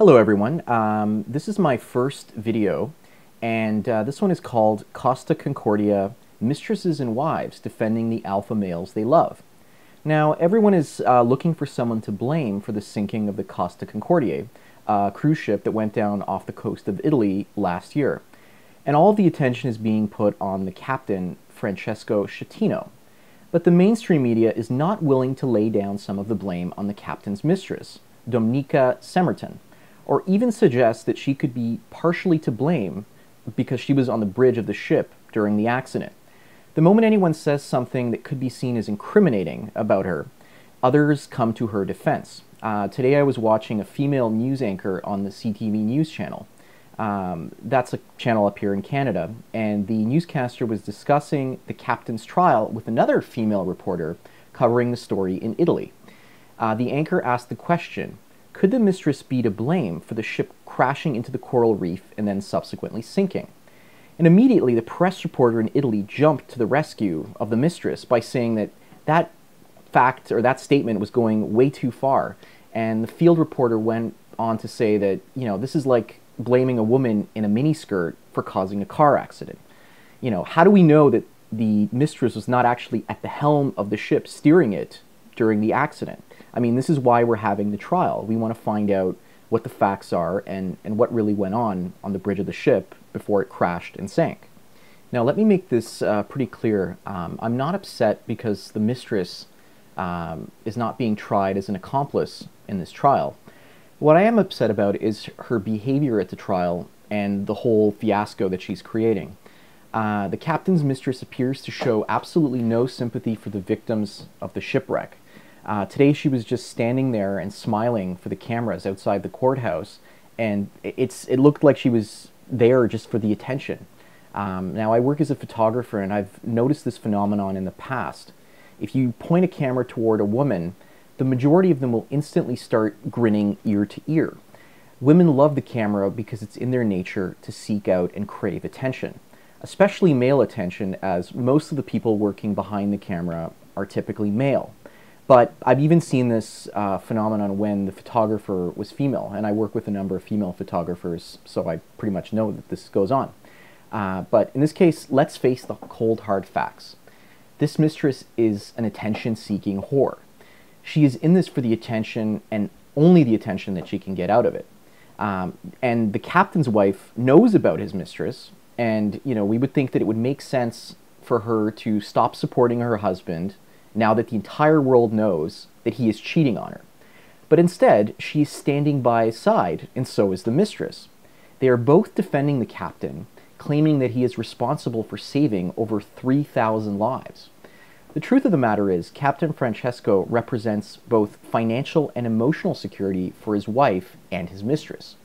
Hello everyone, um, this is my first video and uh, this one is called Costa Concordia Mistresses and Wives Defending the Alpha Males They Love. Now everyone is uh, looking for someone to blame for the sinking of the Costa Concordia, a cruise ship that went down off the coast of Italy last year. And all the attention is being put on the captain, Francesco Schettino. But the mainstream media is not willing to lay down some of the blame on the captain's mistress, Domnica Cemortan or even suggest that she could be partially to blame because she was on the bridge of the ship during the accident. The moment anyone says something that could be seen as incriminating about her, others come to her defense. Uh, today I was watching a female news anchor on the CTV News channel. Um, that's a channel up here in Canada, and the newscaster was discussing the captain's trial with another female reporter covering the story in Italy. Uh, the anchor asked the question could the mistress be to blame for the ship crashing into the coral reef and then subsequently sinking? And immediately the press reporter in Italy jumped to the rescue of the mistress by saying that that fact or that statement was going way too far. And the field reporter went on to say that, you know, this is like blaming a woman in a miniskirt for causing a car accident. You know, how do we know that the mistress was not actually at the helm of the ship steering it during the accident? I mean, this is why we're having the trial. We want to find out what the facts are and, and what really went on on the bridge of the ship before it crashed and sank. Now, let me make this uh, pretty clear. Um, I'm not upset because the mistress um, is not being tried as an accomplice in this trial. What I am upset about is her behavior at the trial and the whole fiasco that she's creating. Uh, the captain's mistress appears to show absolutely no sympathy for the victims of the shipwreck. Uh, today she was just standing there and smiling for the cameras outside the courthouse, and it's it looked like she was there just for the attention. Um, now I work as a photographer, and I've noticed this phenomenon in the past. If you point a camera toward a woman, the majority of them will instantly start grinning ear to ear. Women love the camera because it's in their nature to seek out and crave attention, especially male attention, as most of the people working behind the camera are typically male. But I've even seen this uh, phenomenon when the photographer was female, and I work with a number of female photographers, so I pretty much know that this goes on. Uh, but in this case, let's face the cold hard facts. This mistress is an attention seeking whore. She is in this for the attention and only the attention that she can get out of it. Um, and the captain's wife knows about his mistress, and you know we would think that it would make sense for her to stop supporting her husband now that the entire world knows that he is cheating on her. But instead, she is standing by his side, and so is the mistress. They are both defending the captain, claiming that he is responsible for saving over 3,000 lives. The truth of the matter is, Captain Francesco represents both financial and emotional security for his wife and his mistress.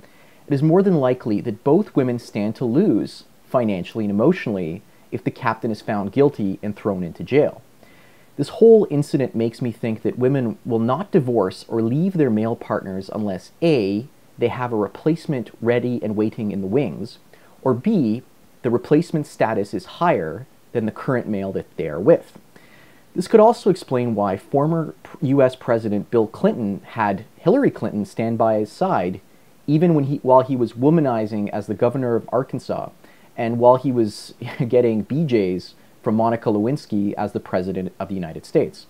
It is more than likely that both women stand to lose, financially and emotionally, if the captain is found guilty and thrown into jail. This whole incident makes me think that women will not divorce or leave their male partners unless A, they have a replacement ready and waiting in the wings, or B, the replacement status is higher than the current male that they are with. This could also explain why former US President Bill Clinton had Hillary Clinton stand by his side even when he, while he was womanizing as the governor of Arkansas and while he was getting BJ's from Monica Lewinsky as the President of the United States.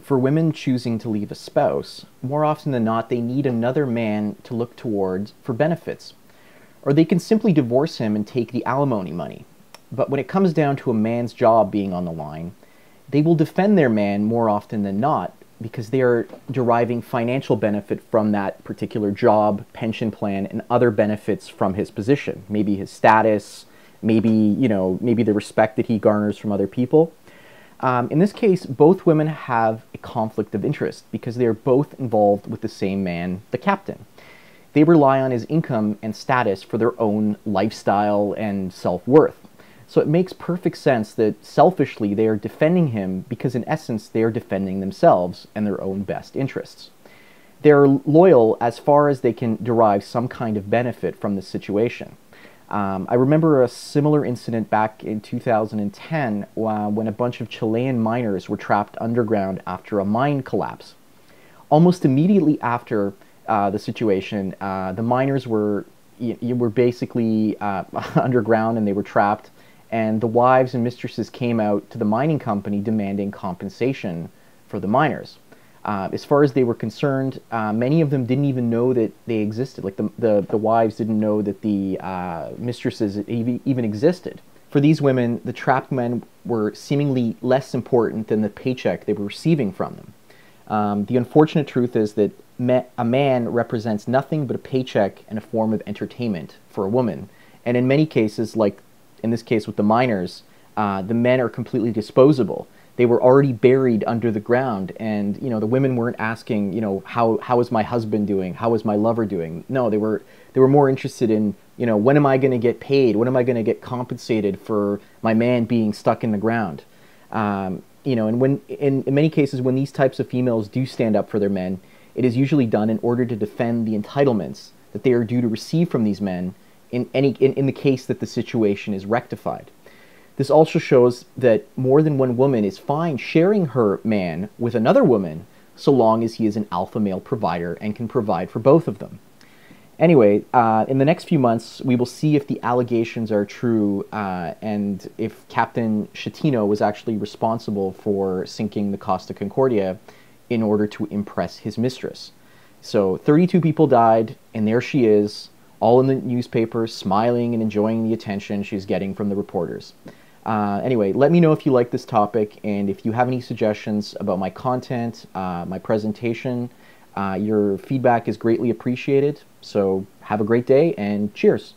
For women choosing to leave a spouse, more often than not, they need another man to look towards for benefits. Or they can simply divorce him and take the alimony money. But when it comes down to a man's job being on the line, they will defend their man more often than not because they are deriving financial benefit from that particular job, pension plan, and other benefits from his position. Maybe his status, maybe you know maybe the respect that he garners from other people. Um, in this case, both women have a conflict of interest because they are both involved with the same man, the captain. They rely on his income and status for their own lifestyle and self worth. So it makes perfect sense that selfishly they are defending him because, in essence, they are defending themselves and their own best interests. They're loyal as far as they can derive some kind of benefit from the situation. Um, I remember a similar incident back in 2010 uh, when a bunch of Chilean miners were trapped underground after a mine collapse. Almost immediately after uh, the situation. Uh, the miners were you, you were basically uh, underground and they were trapped, and the wives and mistresses came out to the mining company demanding compensation for the miners. Uh, as far as they were concerned, uh, many of them didn't even know that they existed. Like the, the, the wives didn't know that the uh, mistresses even existed. For these women, the trapped men were seemingly less important than the paycheck they were receiving from them. Um, the unfortunate truth is that me- a man represents nothing but a paycheck and a form of entertainment for a woman. And in many cases, like in this case with the miners, uh, the men are completely disposable they were already buried under the ground. And you know the women weren't asking you know how how is my husband doing? How is my lover doing? No they were they were more interested in you know when am i going to get paid? When am i going to get compensated for my man being stuck in the ground? Um, you know and when in, in many cases when these types of females do stand up for their men it is usually done in order to defend the entitlements that they are due to receive from these men in any in, in the case that the situation is rectified this also shows that more than one woman is fine sharing her man with another woman so long as he is an alpha male provider and can provide for both of them. Anyway, uh, in the next few months, we will see if the allegations are true uh, and if Captain Schettino was actually responsible for sinking the Costa Concordia in order to impress his mistress. So, 32 people died, and there she is, all in the newspapers, smiling and enjoying the attention she's getting from the reporters. Uh, anyway, let me know if you like this topic and if you have any suggestions about my content, uh, my presentation. Uh, your feedback is greatly appreciated. So have a great day and cheers.